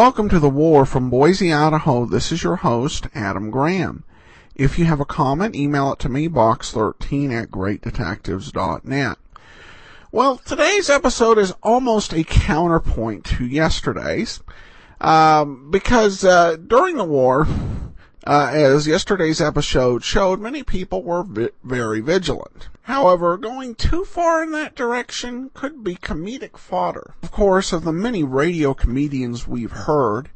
Welcome to the war from Boise, Idaho. This is your host, Adam Graham. If you have a comment, email it to me, box13 at greatdetectives.net. Well, today's episode is almost a counterpoint to yesterday's, um, because uh, during the war, uh, as yesterday's episode showed, many people were vi- very vigilant. However, going too far in that direction could be comedic fodder. Of course, of the many radio comedians we've heard,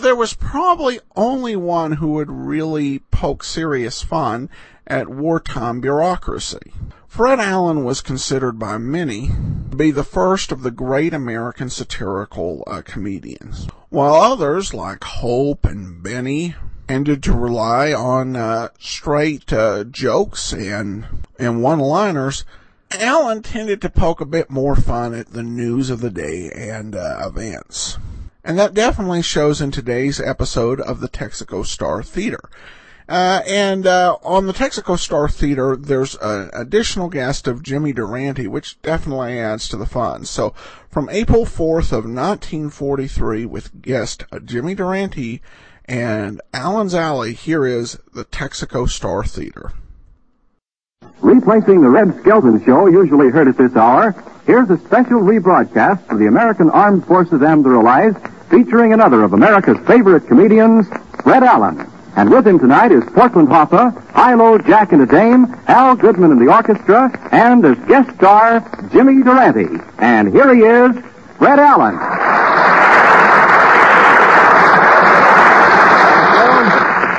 there was probably only one who would really poke serious fun at wartime bureaucracy. Fred Allen was considered by many to be the first of the great American satirical uh, comedians, while others like Hope and Benny tended to rely on uh, straight uh, jokes and and one-liners. Allen tended to poke a bit more fun at the news of the day and uh, events. And that definitely shows in today's episode of the Texaco Star Theater. Uh, and uh, on the Texaco Star Theater, there's an additional guest of Jimmy Durante, which definitely adds to the fun. So, from April 4th of 1943, with guest Jimmy Durante and Allen's Alley, here is the Texaco Star Theater. Replacing the Red Skelton Show, usually heard at this hour, here's a special rebroadcast of the American Armed Forces allies, featuring another of America's favorite comedians, Fred Allen. And with him tonight is Portland Hoffa, Hilo, Jack and a Dame, Al Goodman and the orchestra, and as guest star, Jimmy Durante. And here he is, Fred Allen.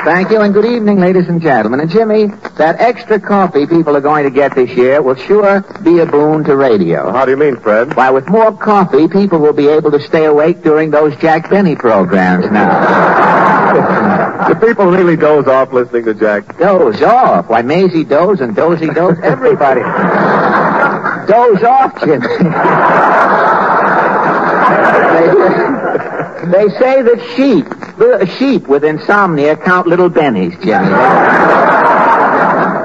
Thank you, and good evening, ladies and gentlemen. And Jimmy, that extra coffee people are going to get this year will sure be a boon to radio. How do you mean, Fred? Why, with more coffee, people will be able to stay awake during those Jack Benny programs now. Do people really doze off listening to Jack? doze off. Why, Maisie doze and Dozy doze. Everybody doze off, Jimmy. they, say that sheep, uh, sheep with insomnia count little bennies, Jimmy.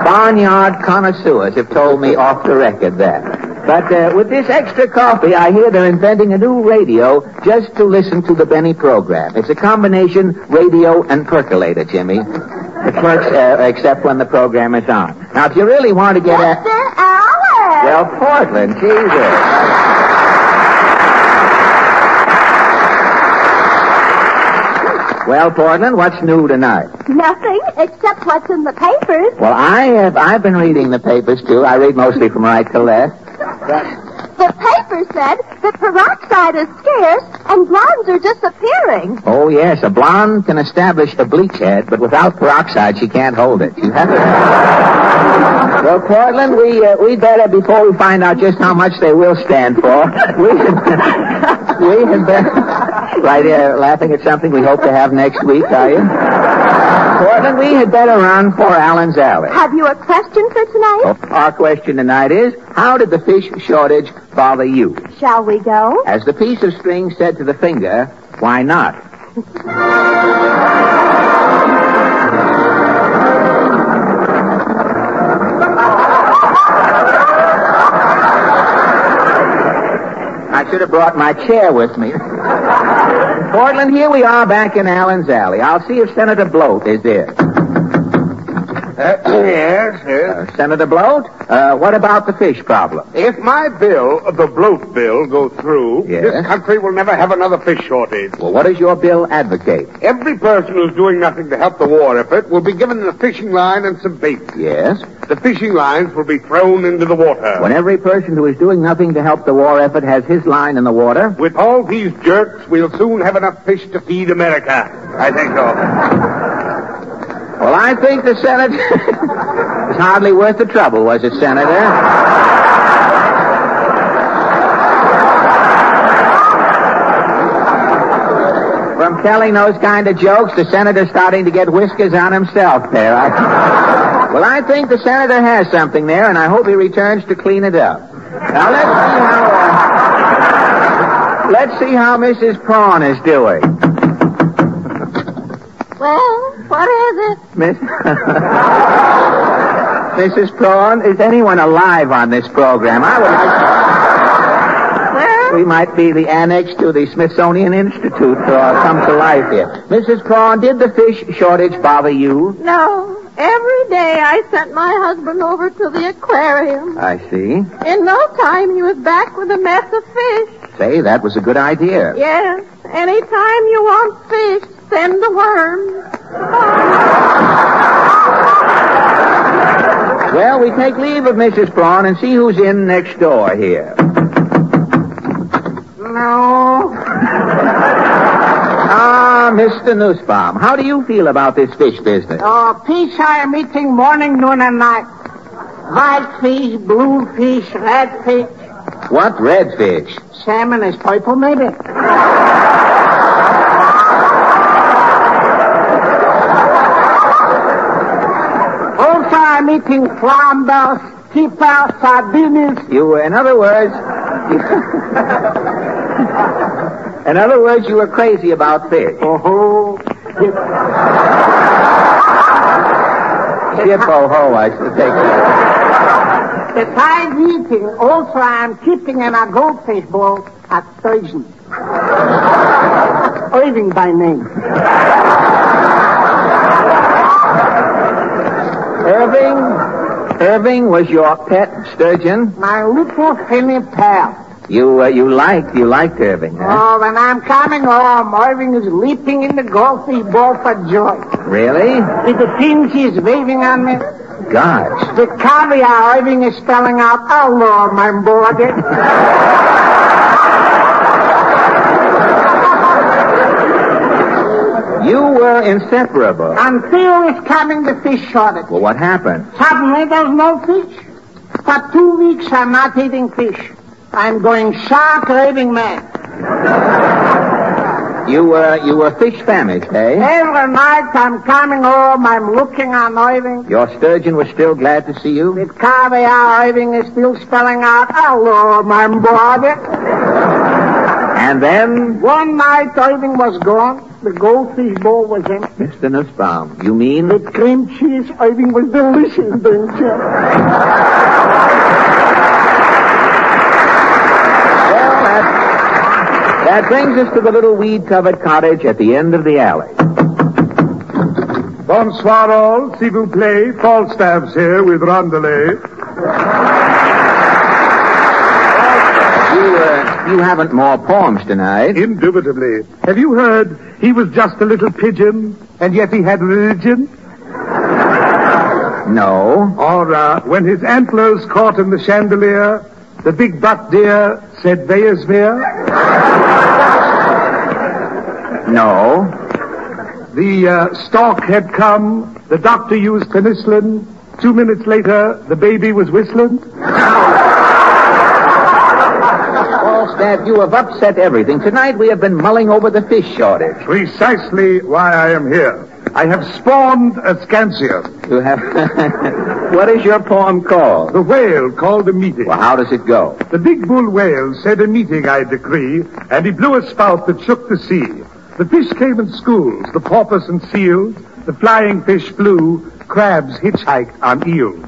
Barnyard connoisseurs have told me off the record that. But uh, with this extra coffee, I hear they're inventing a new radio just to listen to the Benny program. It's a combination radio and percolator, Jimmy. It works uh, except when the program is on. Now, if you really want to get at... Mr. Allen! Well, Portland, Jesus. Well, Portland, what's new tonight? Nothing except what's in the papers. Well, I have I've been reading the papers too. I read mostly from right to left. The paper said that peroxide is scarce and blondes are disappearing. Oh yes, a blonde can establish a bleach head, but without peroxide she can't hold it. You have to. Well, Portland, we uh, we better before we find out just how much they will stand for. We we had better. Right here, laughing at something we hope to have next week, are you? Portland, we had better run for Allen's Alley. Have you a question for tonight? Our question tonight is, how did the fish shortage bother you? Shall we go? As the piece of string said to the finger, why not? I should have brought my chair with me. Portland, here we are back in Allen's Alley. I'll see if Senator Bloat is there. Uh, yes, yes. Uh, Senator Bloat, uh, what about the fish problem? If my bill, the bloat bill, goes through, Yes. this country will never have another fish shortage. Well, what does your bill advocate? Every person who's doing nothing to help the war effort will be given a fishing line and some bait. Yes? The fishing lines will be thrown into the water. When every person who is doing nothing to help the war effort has his line in the water, With all these jerks, we'll soon have enough fish to feed America. I think so. well, I think the Senate is hardly worth the trouble, was it, Senator? From telling those kind of jokes, the senator's starting to get whiskers on himself there. I... Well, I think the senator has something there, and I hope he returns to clean it up. Now, let's see how... Uh... Let's see how Mrs. Prawn is doing. Well, what is it? Miss... Mrs. Prawn, is anyone alive on this program? I would like... we might be the annex to the Smithsonian Institute or come to life here. Mrs. Prawn, did the fish shortage bother you? No. Every day I sent my husband over to the aquarium. I see. In no time he was back with a mess of fish. Say, that was a good idea. Yes. Anytime you want fish, send the worms. Well, we take leave of Mrs. Prawn and see who's in next door here. No. Mr. Nussbaum, how do you feel about this fish business? Oh, fish I am eating morning, noon, and night. White fish, blue fish, red fish. What redfish? Salmon is purple, maybe. Also, I'm eating flambers, keeper, sardines. You, in other words, in other words, you were crazy about fish. Uh-huh. Oh, Ship ho ho, I should take it. Besides eating, also I'm keeping in a goldfish bowl at Sturgeon. Irving by name. Irving, Irving was your pet sturgeon. My little finny pal. You, uh, you liked, you liked Irving, huh? Oh, when I'm coming home, Irving is leaping in the golfy bowl for joy. Really? With the fins he's waving on me. Gosh. The caviar Irving is spelling out, oh Lord, my boy. You were inseparable. Until it's coming the fish shortage. Well, what happened? Suddenly there's no fish. For two weeks I'm not eating fish. I'm going shark raving mad. You were, you were fish famished, eh? Every night I'm coming home, I'm looking on Irving. Your sturgeon was still glad to see you? With caviar, Irving is still spelling out, hello, my brother. And then, One night Irving was gone. The goldfish bowl was empty. Mr. Nussbaum, you mean? With cream cheese, Irving was delicious, don't you? Well, that, that brings us to the little weed-covered cottage at the end of the alley. Bonsoir all, s'il vous plaît. Falstaff's here with Rondelay. You, uh, you haven't more poems tonight. Indubitably. Have you heard he was just a little pigeon, and yet he had religion? No. Or uh, when his antlers caught in the chandelier, the big buck deer said Bayesmere? No. The uh, stork had come, the doctor used penicillin. Two minutes later, the baby was whistling. Falstaff, you have upset everything. Tonight we have been mulling over the fish shortage. Precisely why I am here. I have spawned a scansion. You have... what is your poem called? The whale called a meeting. Well, how does it go? The big bull whale said a meeting I decree, and he blew a spout that shook the sea. The fish came in schools, the porpoise and seals, the flying fish flew, crabs hitchhiked on eels.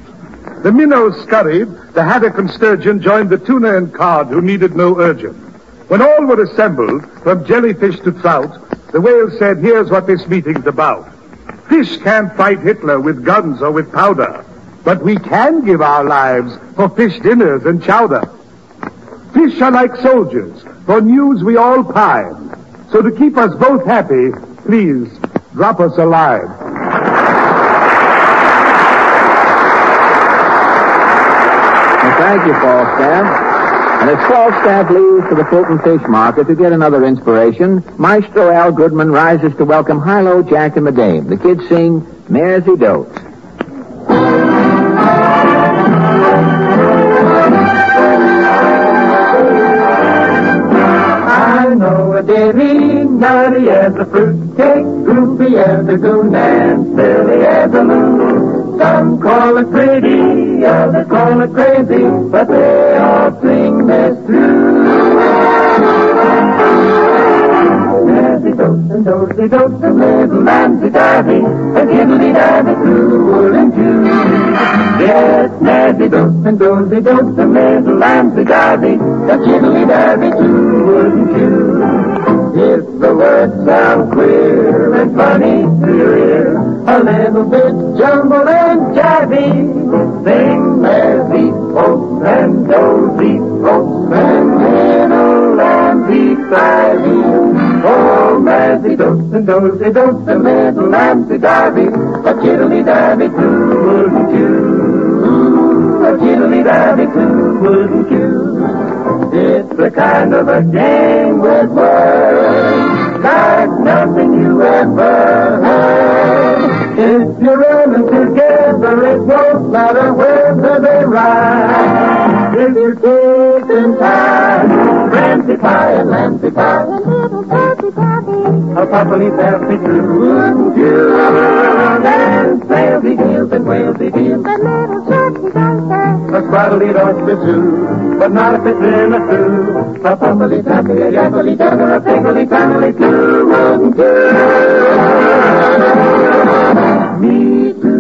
The minnows scurried, the haddock and sturgeon joined the tuna and cod who needed no urging. When all were assembled, from jellyfish to trout, the whale said, here's what this meeting's about. Fish can't fight Hitler with guns or with powder, but we can give our lives for fish dinners and chowder. Fish are like soldiers. For news we all pine. So to keep us both happy, please drop us a line. Well, thank you, Falstaff. And as Falstaff leaves for the Fulton Fish Market to get another inspiration, Maestro Al Goodman rises to welcome Hilo, Jack, and the Dame. The kids sing Mairzy Doats. I know a dairy, nutty as a fruitcake, goofy as a goon, and silly as a loon. Some call it pretty, others call it crazy, but they all sing this tune. Nancy dotes and dozy dotes and little Nancy Davy, and diddly davy through wood and June. Yes, Nancy Dope and Dozy Dope, the little lambsy darby, the chiddly darby too, wouldn't you? If the words sound queer and funny to your ear, a little bit jumbled and jazzy, sing Nancy folks and Dozy folks and little lambsy darby. Oh, Nancy Dope and Dozy Dope, the little lambsy darby, a chiddly darby too, wouldn't you? A chiddly darby too, wouldn't you? It's a kind of a game with words, like nothing you ever heard. If you're running together, it won't matter whether they rhyme. If you're taking time, Ramsey Pie and Lampsey Pie, A little Pappy Pappy. a properly happy too, wouldn't you? Salesy Heels and Walesy Heels. The little turkey dancer. A swaddly dog too, but not if it's in a stew. A pumpily tappy, a yappily dugger, a piggly family too. Me too.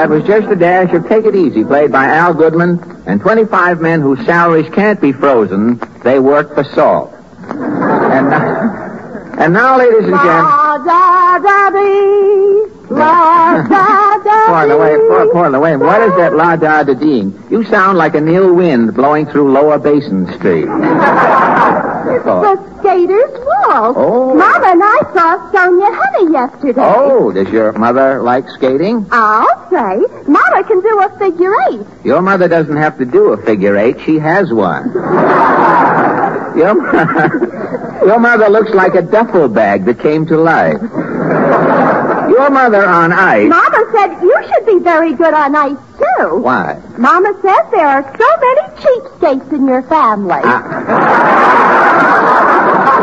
That was just a dash of Take It Easy, played by Al Goodman, and 25 men whose salaries can't be frozen. They work for salt. And now, and now ladies and gentlemen. La da da dee. La da da Pour the way, dee. pour, pour the way. What is that la da da ding? You sound like an ill wind blowing through Lower Basin Street. The skater's Oh. Mama and I saw Sonja Henie yesterday. Oh, does your mother like skating? I'll say. Mama can do a figure eight. Your mother doesn't have to do a figure eight. She has one. Your, mo- your mother looks like a duffel bag that came to life. Your mother on ice. Mama said you should be very good on ice, too. Why? Mama says there are so many cheapskates in your family. Ah.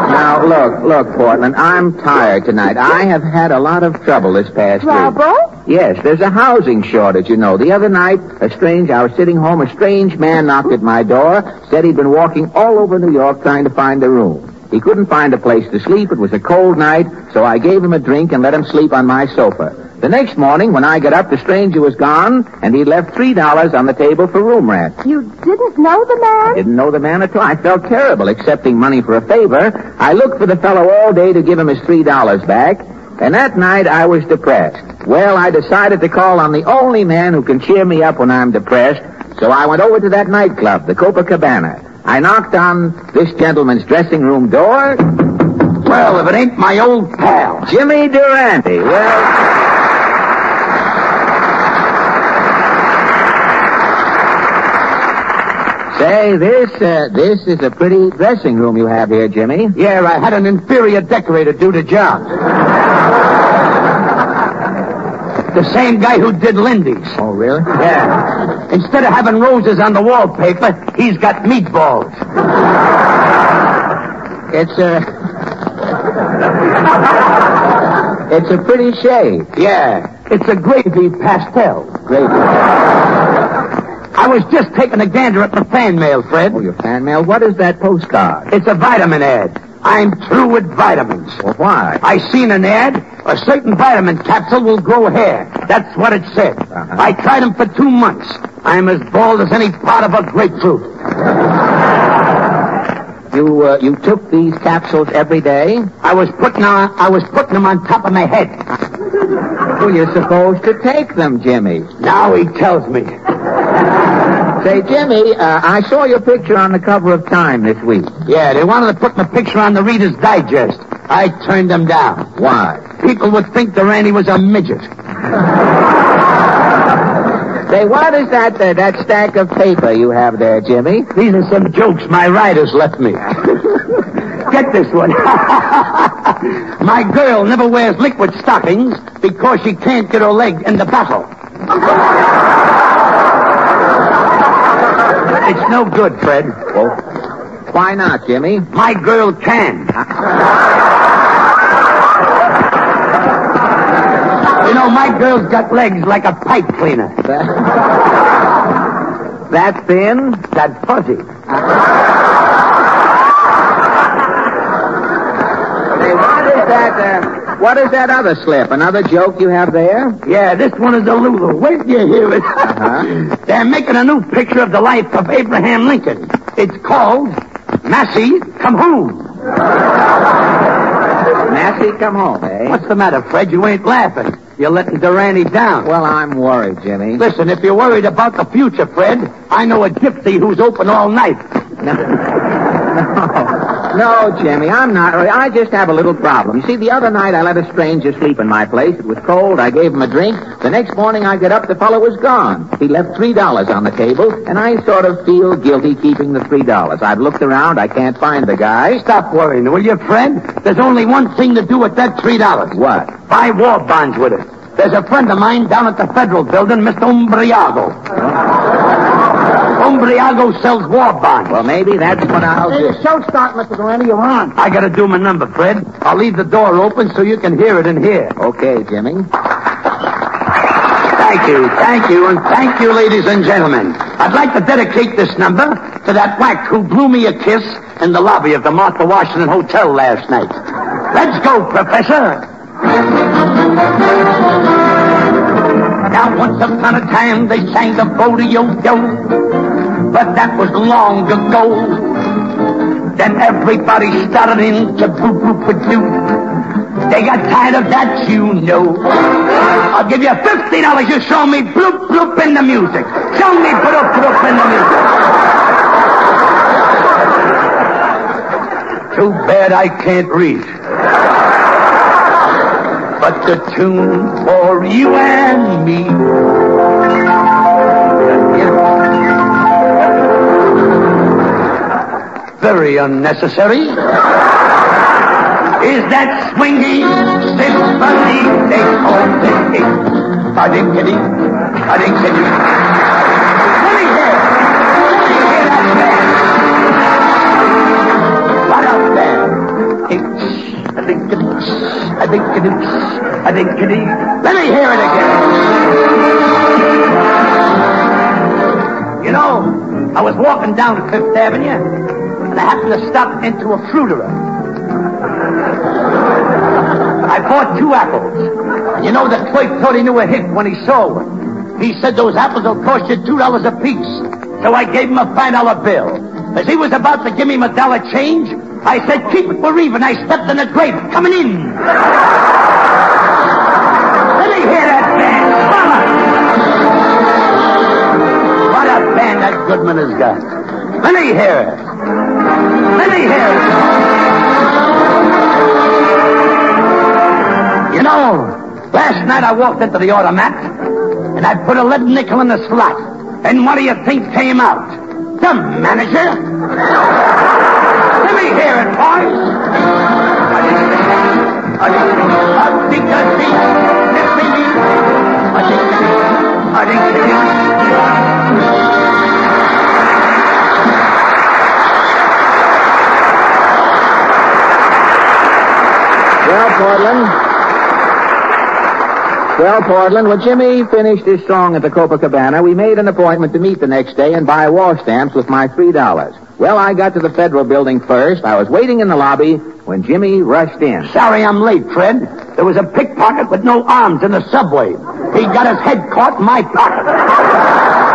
Now, look, look, Portland, I'm tired tonight. I have had a lot of trouble this past week. Trouble? Yes, there's a housing shortage, you know. The other night, a strange, I was sitting home, a strange man knocked at my door, said he'd been walking all over New York trying to find a room. He couldn't find a place to sleep. It was a cold night, so I gave him a drink and let him sleep on my sofa. The next morning, when I got up, the stranger was gone, and he left three dollars on the table for room rent. You didn't know the man? I Didn't know the man at all. I felt terrible accepting money for a favor. I looked for the fellow all day to give him his three dollars back. And that night I was depressed. Well, I decided to call on the only man who can cheer me up when I'm depressed. So I went over to that nightclub, the Copacabana. I knocked on this gentleman's dressing room door. Well, if it ain't my old pal. Jimmy Durante. Well. Say, this, uh, this is a pretty dressing room you have here, Jimmy. Yeah, I had an inferior decorator do the job. the same guy who did Lindy's. Oh, really? Yeah. Instead of having roses on the wallpaper, he's got meatballs. It's a. It's a pretty shade. Yeah. It's a gravy pastel. Great. I was just taking a gander at my fan mail, Fred. Oh, your fan mail. What is that postcard? It's a vitamin ad. I'm through with vitamins. Well, why? I seen an ad. A certain vitamin capsule will grow hair. That's what it said. Uh-huh. I tried them for two months. I'm as bald as any part of a grapefruit. You uh, you took these capsules every day? I was putting on, I was putting them on top of my head. Well, you're supposed to take them, Jimmy. Now he tells me. Say, Jimmy, uh, I saw your picture on the cover of Time this week. Yeah, they wanted to put my picture on the Reader's Digest. I turned them down. Why? People would think Durante was a midget. Say, what is that that stack of paper you have there, Jimmy? These are some jokes my writers left me. Get this one. my girl never wears liquid stockings because she can't get her leg in the bottle. it's no good, Fred. Well, why not, Jimmy? My girl can. You know, my girl's got legs like a pipe cleaner. That thin, that fuzzy. Say, what is that? Uh, what is that other slip? Another joke you have there? Yeah, this one is a Lulu. Wait till you hear it. Uh-huh. They're making a new picture of the life of Abraham Lincoln. It's called Massey Come Home. Massey, come home, eh? What's the matter, Fred? You ain't laughing. You're letting Durante down. Well, I'm worried, Jimmy. Listen, if you're worried about the future, Fred, I know a gypsy who's open all night. No, Jimmy, I'm not. I just have a little problem. You see, the other night I let a stranger sleep in my place. It was cold. I gave him a drink. The next morning I get up, the fellow was gone. He left three dollars on the table, and I sort of feel guilty keeping the three dollars. I've looked around. I can't find the guy. Stop worrying, will you, Fred? There's only one thing to do with that three dollars. What? Buy war bonds with it. There's a friend of mine down at the Federal Building, Mr. Umbriago. Umbriago sells war bonds. Well, maybe that's what I'll do. the show start, Mr. Durante. You're on. I gotta do my number, Fred. I'll leave the door open so you can hear it in here. Okay, Jimmy. Thank you, thank you, and thank you, ladies and gentlemen. I'd like to dedicate this number to that whack who blew me a kiss in the lobby of the Martha Washington Hotel last night. Let's go, Professor. Now, once upon a time, they sang the rodeo-yo, but that was long ago. Then everybody started into boo-boo-ba-doo. They got tired of that, you know. I'll give you fifty dollars. You show me bloop bloop in the music. Show me bloop bloop in the music. Too bad I can't read. But the tune for you and me. Very unnecessary is that swinging symphony they call it. A dinkity, a dinkity. Let me hear. Let me hear that band. What up there? A dinkity, a dinkity, a dinkity. Let me hear it again. You know, I was walking down Fifth Avenue, I happened to stop into a fruiterer. I bought two apples. You know, the clerk thought he knew a hit when he saw one. He said those apples will cost you two dollars apiece. So I gave him a five dollar bill. As he was about to give me my dollar change, I said, keep it, we're even. I stepped in the grave, coming in. Let me hear that band. What a band that Goodman has got. Let me hear it. Hear it. You know, last night I walked into the automat and I put a lead nickel in the slot. And what do you think came out? The manager. Let me hear it, boys. I think. I think Portland. Well, Portland, when Jimmy finished his song at the Copacabana, we made an appointment to meet the next day and buy war stamps with my three dollars. Well, I got to the Federal Building first. I was waiting in the lobby when Jimmy rushed in. Sorry I'm late, Fred. There was a pickpocket with no arms in the subway. He got his head caught in my pocket.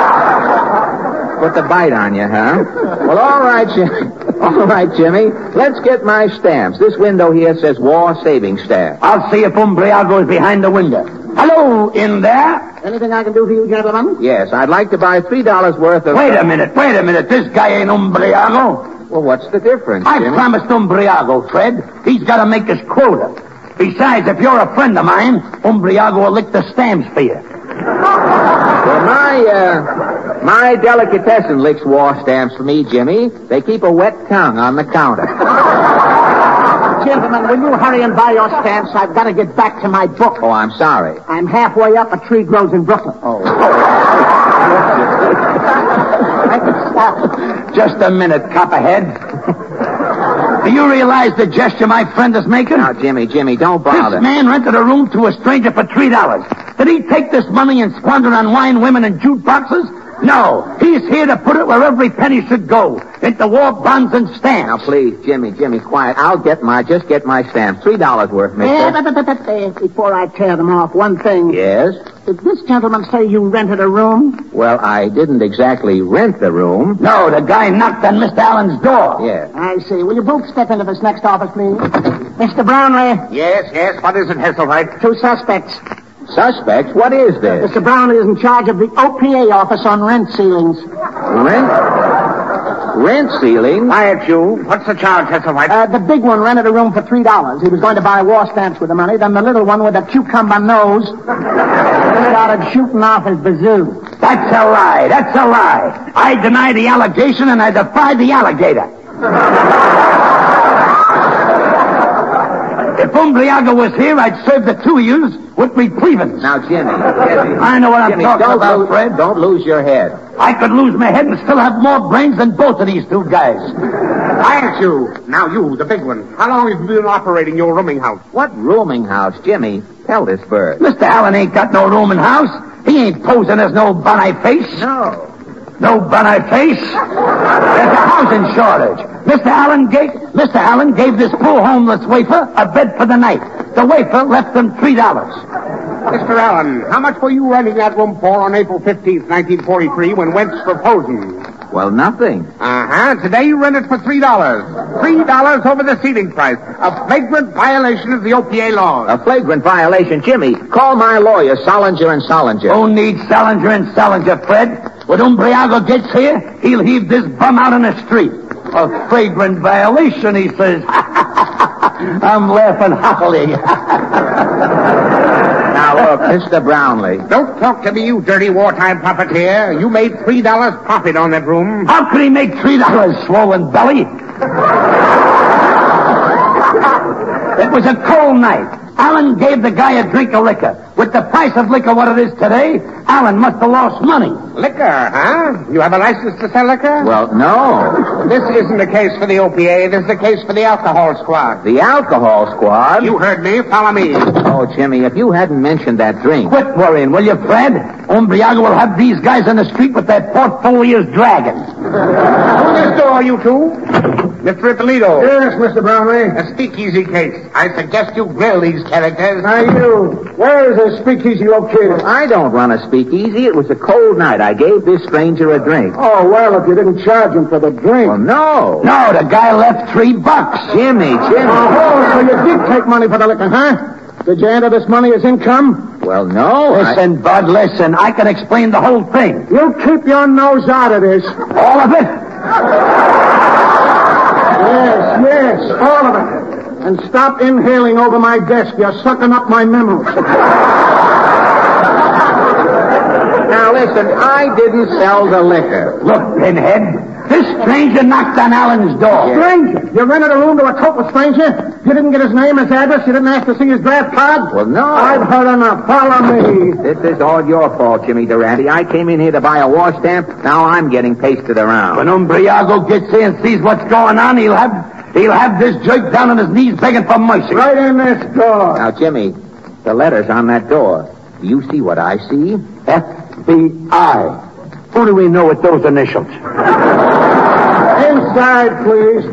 Put the bite on you, huh? Well, all right, Jimmy. All right, Jimmy. Let's get my stamps. This window here says War Savings Staff. I'll see if Umbriago is behind the window. Hello, in there. Anything I can do for you, gentlemen? Yes, I'd like to buy three dollars worth of. Wait a minute, wait a minute. This guy ain't Umbriago. Well, what's the difference, I Jimmy? promised Umbriago, Fred. He's got to make his quota. Besides, if you're a friend of mine, Umbriago will lick the stamps for you. Well, my, uh, my delicatessen licks war stamps for me, Jimmy. They keep a wet tongue on the counter. Gentlemen, will you hurry and buy your stamps? I've got to get back to my book. Oh, I'm sorry. I'm halfway up. A tree grows in Brooklyn. Oh. I can stop. Just a minute, copperhead. Do you realize the gesture my friend is making? Now, Jimmy, Jimmy, don't bother. This man rented a room to a stranger for three dollars. Did he take this money and squander it on wine, women, and jute boxes? No. He's here to put it where every penny should go. Into war bonds and stamps. Now, stamps. please, Jimmy, Jimmy, quiet. I'll get my, just get my stamps. Three dollars worth, mister. but- but- but, Before I tear them off, one thing. Yes? Did this gentleman say you rented a room? Well, I didn't exactly rent the room. No, the guy knocked on Mr. Allen's door. Yes. I see. Will you both step into this next office, please? Mr. Brownlee, Yes, yes. What is it, Hesselhoff? two suspects. Suspects? What is this? Mr. Brown is in charge of the OPA office on rent ceilings. Rent? Rent ceiling? Quiet, you. What's the charge, Hesselhoff? Uh, the big one rented a room for three dollars. He was going to buy war stamps with the money. Then the little one with the cucumber nose started shooting off his bazoo. That's a lie. That's a lie. I deny the allegation and I defy the alligator. if Umbriago was here, I'd serve the two of you with me reprievance. Now, Jimmy, Jimmy. I know what I'm talking about, lose, Fred. Don't lose your head. I could lose my head and still have more brains than both of these two guys. Quiet, you. Now you, the big one. How long have you been operating your rooming house? What rooming house, Jimmy? Tell this bird. Mr. Allen ain't got no rooming house. He ain't posing as no bunny face. No. No bunny face. There's a housing shortage. Mr. Allen gave Mr. Allen gave this poor homeless wafer a bed for the night. The wafer left him three dollars. Mr. Allen, how much were you renting that room for on April 15th, 1943, when Wentz proposing? Well, nothing. Uh-huh. Today you rent it for $3. $3 over the ceiling price. A flagrant violation of the OPA laws. A flagrant violation. Jimmy, call my lawyer, Solinger and Solinger. Who needs Salinger and Salinger, Fred? When Umbriago gets here, he'll heave this bum out on the street. A fragrant violation, he says. I'm laughing happily. Now, look, Mr. Brownlee. Don't talk to me, you dirty wartime puppeteer. You made $3 profit on that room. How could he make three dollars, swollen belly? It was a cold night. Allen gave the guy a drink of liquor. With the price of liquor what it is today, Allen must have lost money. Liquor, huh? You have a license to sell liquor? Well, no. This isn't a case for the OPA. This is a case for the alcohol squad. The alcohol squad? You heard me. Follow me. Oh, Jimmy, if you hadn't mentioned that drink. Quit worrying, will you, Fred? Umbriago will have these guys on the street with their portfolios dragging. Open this door, you two. Mr. Ippolito. Yes, Mr. Brownlee. A speakeasy case. I suggest you grill these characters. Now, you. Where is the speakeasy located? I don't run a speakeasy. It was a cold night. I gave this stranger a drink. Oh, well, if you didn't charge him for the drink. Well, no. No, the guy left three bucks. Jimmy, Jimmy. Oh, oh, so you did take money for the liquor, huh? Did you enter this money as income? Well, no. I- Listen, Bud, listen. I can explain the whole thing. You keep your nose out of this. All of it? Yes, yes, all of it. And stop inhaling over my desk. You're sucking up my memos. Now, listen, I didn't sell the liquor. Look, Pinhead, this stranger knocked on Allen's door. Stranger? You rented a room to a total stranger? You didn't get his name, his address? You didn't ask to see his draft card? Well, no. I've heard enough. Follow me. This is all your fault, Jimmy Durante. I came in here to buy a war stamp. Now I'm getting pasted around. When Umbriago gets here and sees what's going on, he'll have he'll have this jerk down on his knees begging for mercy. Right in this door. Now, Jimmy, the letter's on that door. Do you see what I see? FBI. Who do we know with those initials? Inside, please.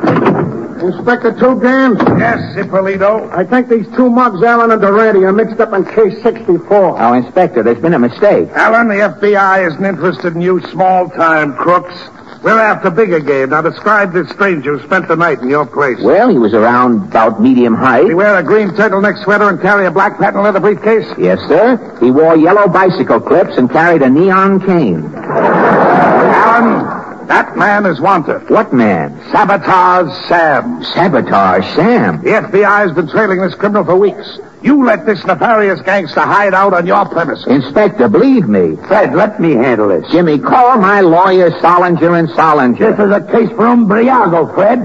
Inspector Two Gams? Yes, Ippolito. I think these two mugs, Allen and Durante, are mixed up in case 64. Now, Inspector, there's been a mistake. Allen, the FBI isn't interested in you small-time crooks. We're after bigger game. Now describe this stranger who spent the night in your place. Well, he was around about medium height. He wear a green turtleneck sweater and carry a black patent leather briefcase? Yes, sir. He wore yellow bicycle clips and carried a neon cane. Allen, that man is wanted. What man? Sabotage Sam. Sabotage Sam. The FBI has been trailing this criminal for weeks. You let this nefarious gangster hide out on your premises. Inspector, believe me. Fred, let me handle this. Jimmy, call my lawyer Solinger and Solinger. This is a case for Umbriago, Fred.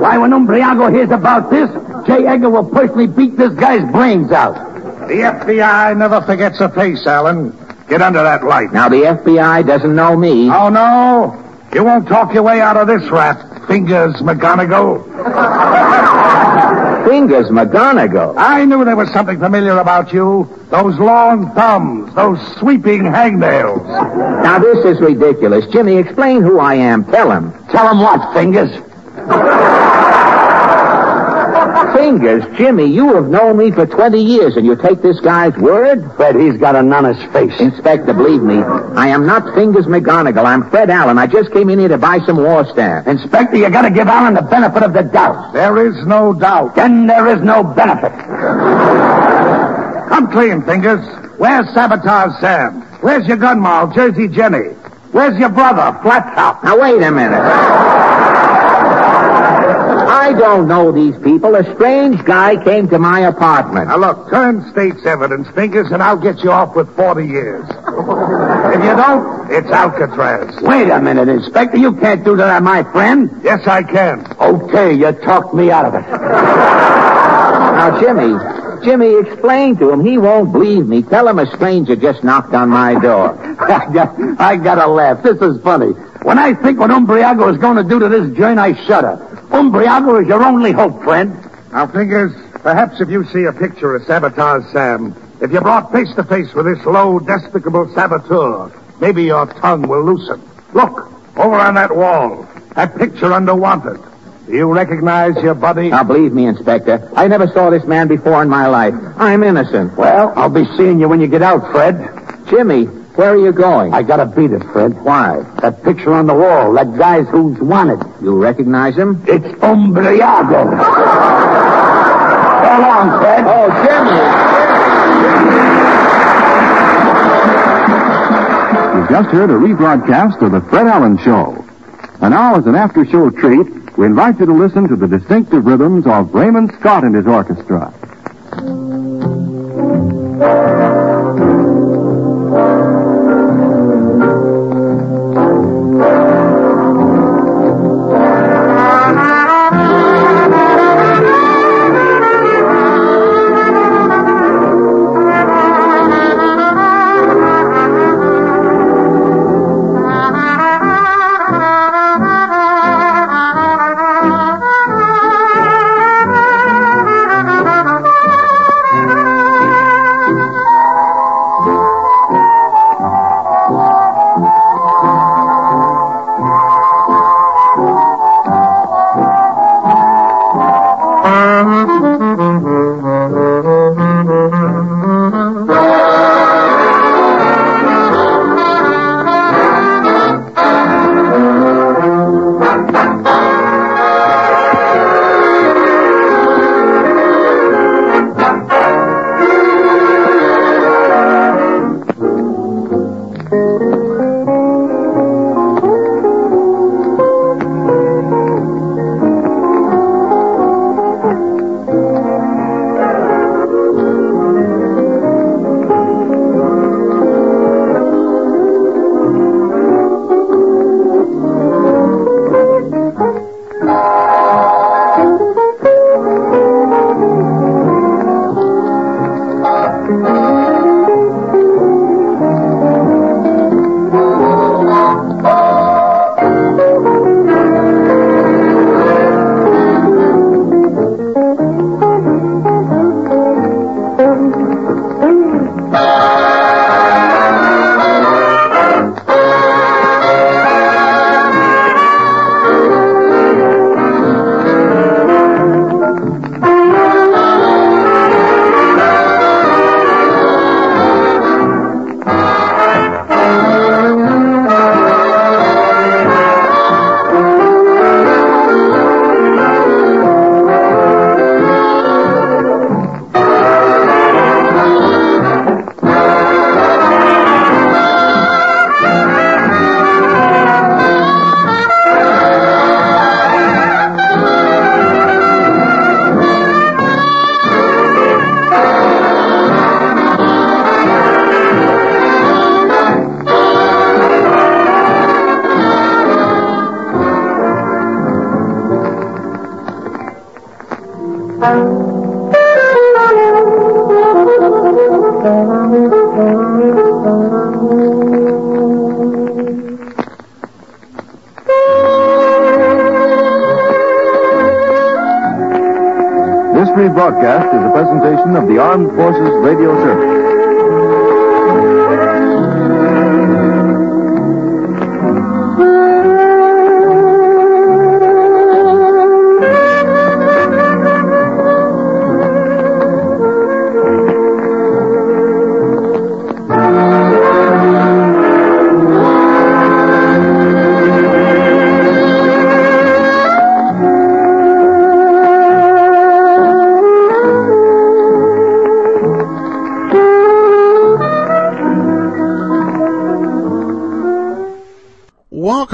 Why, when Umbriago hears about this, J. Edgar will personally beat this guy's brains out. The FBI never forgets a face, Allen. Get under that light. Now, the FBI doesn't know me. Oh, no? You won't talk your way out of this rat, Fingers McGonagall. Fingers McGonagall. I knew there was something familiar about you. Those long thumbs, those sweeping hangnails. Now, this is ridiculous. Jimmy, explain who I am. Tell him. Tell him what, Fingers? Fingers, Jimmy, you have known me for 20 years, and you take this guy's word? Fred, he's got a on his face. Inspector, believe me, I am not Fingers McGonagall. I'm Fred Allen. I just came in here to buy some war staff. Inspector, you gotta give Allen the benefit of the doubt. There is no doubt. Then there is no benefit. Come clean, Fingers. Where's Sabotage Sam? Where's your gun moll, Jersey Jenny? Where's your brother, Flat Top? Now, wait a minute. I don't know these people. A strange guy came to my apartment. Now, look, turn state's evidence, Fingers, and I'll get you off with 40 years. if you don't, it's Alcatraz. Wait a minute, Inspector. You can't do that, my friend. Yes, I can. Okay, you talked me out of it. Now, Jimmy, Jimmy, explain to him. He won't believe me. Tell him a stranger just knocked on my door. I, got, I gotta laugh. This is funny. When I think what Umbriago is going to do to this joint, I shudder. Umbriago is your only hope, friend. Now, Fingers, perhaps if you see a picture of Sabotage Sam, if you're brought face to face with this low, despicable saboteur, maybe your tongue will loosen. Look, over on that wall, that picture under wanted. Do you recognize your buddy? Now, believe me, Inspector, I never saw this man before in my life. I'm innocent. Well, I'll be seeing you when you get out, Fred. Jimmy, where are you going? I gotta beat it, Fred. Why? That picture on the wall, that guy's who's wanted. You recognize him? It's Umbriago. so long, Fred. Oh, Jimmy. You've just heard a rebroadcast of The Fred Allen Show. And now, as an after show treat, we invite you to listen to the distinctive rhythms of Raymond Scott and his orchestra. This rebroadcast is a presentation of the Armed Forces Radio Service.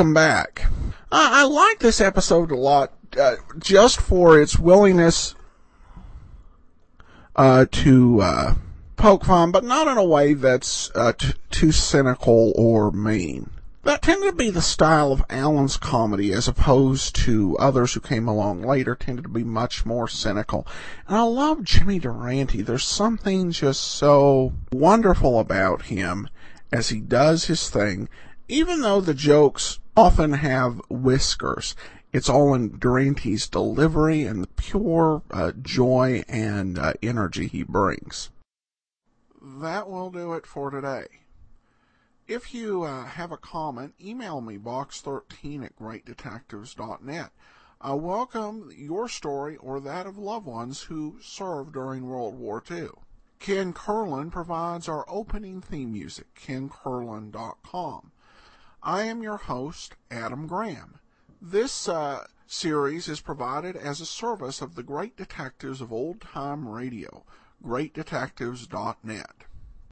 Welcome back. I, I like this episode a lot, uh, just for its willingness uh, to uh, poke fun, but not in a way that's uh, t- too cynical or mean. That tended to be the style of Allen's comedy, as opposed to others who came along later, tended to be much more cynical. And I love Jimmy Durante. There's something just so wonderful about him as he does his thing, even though the jokes often have whiskers. It's all in Durante's delivery and the pure uh, joy and uh, energy he brings. That will do it for today. If you uh, have a comment, email me box13 at greatdetectives.net. I welcome your story or that of loved ones who served during World War II. Ken Curlin provides our opening theme music, kencurlin.com. I am your host, Adam Graham. This uh, series is provided as a service of the great detectives of old time radio, greatdetectives.net.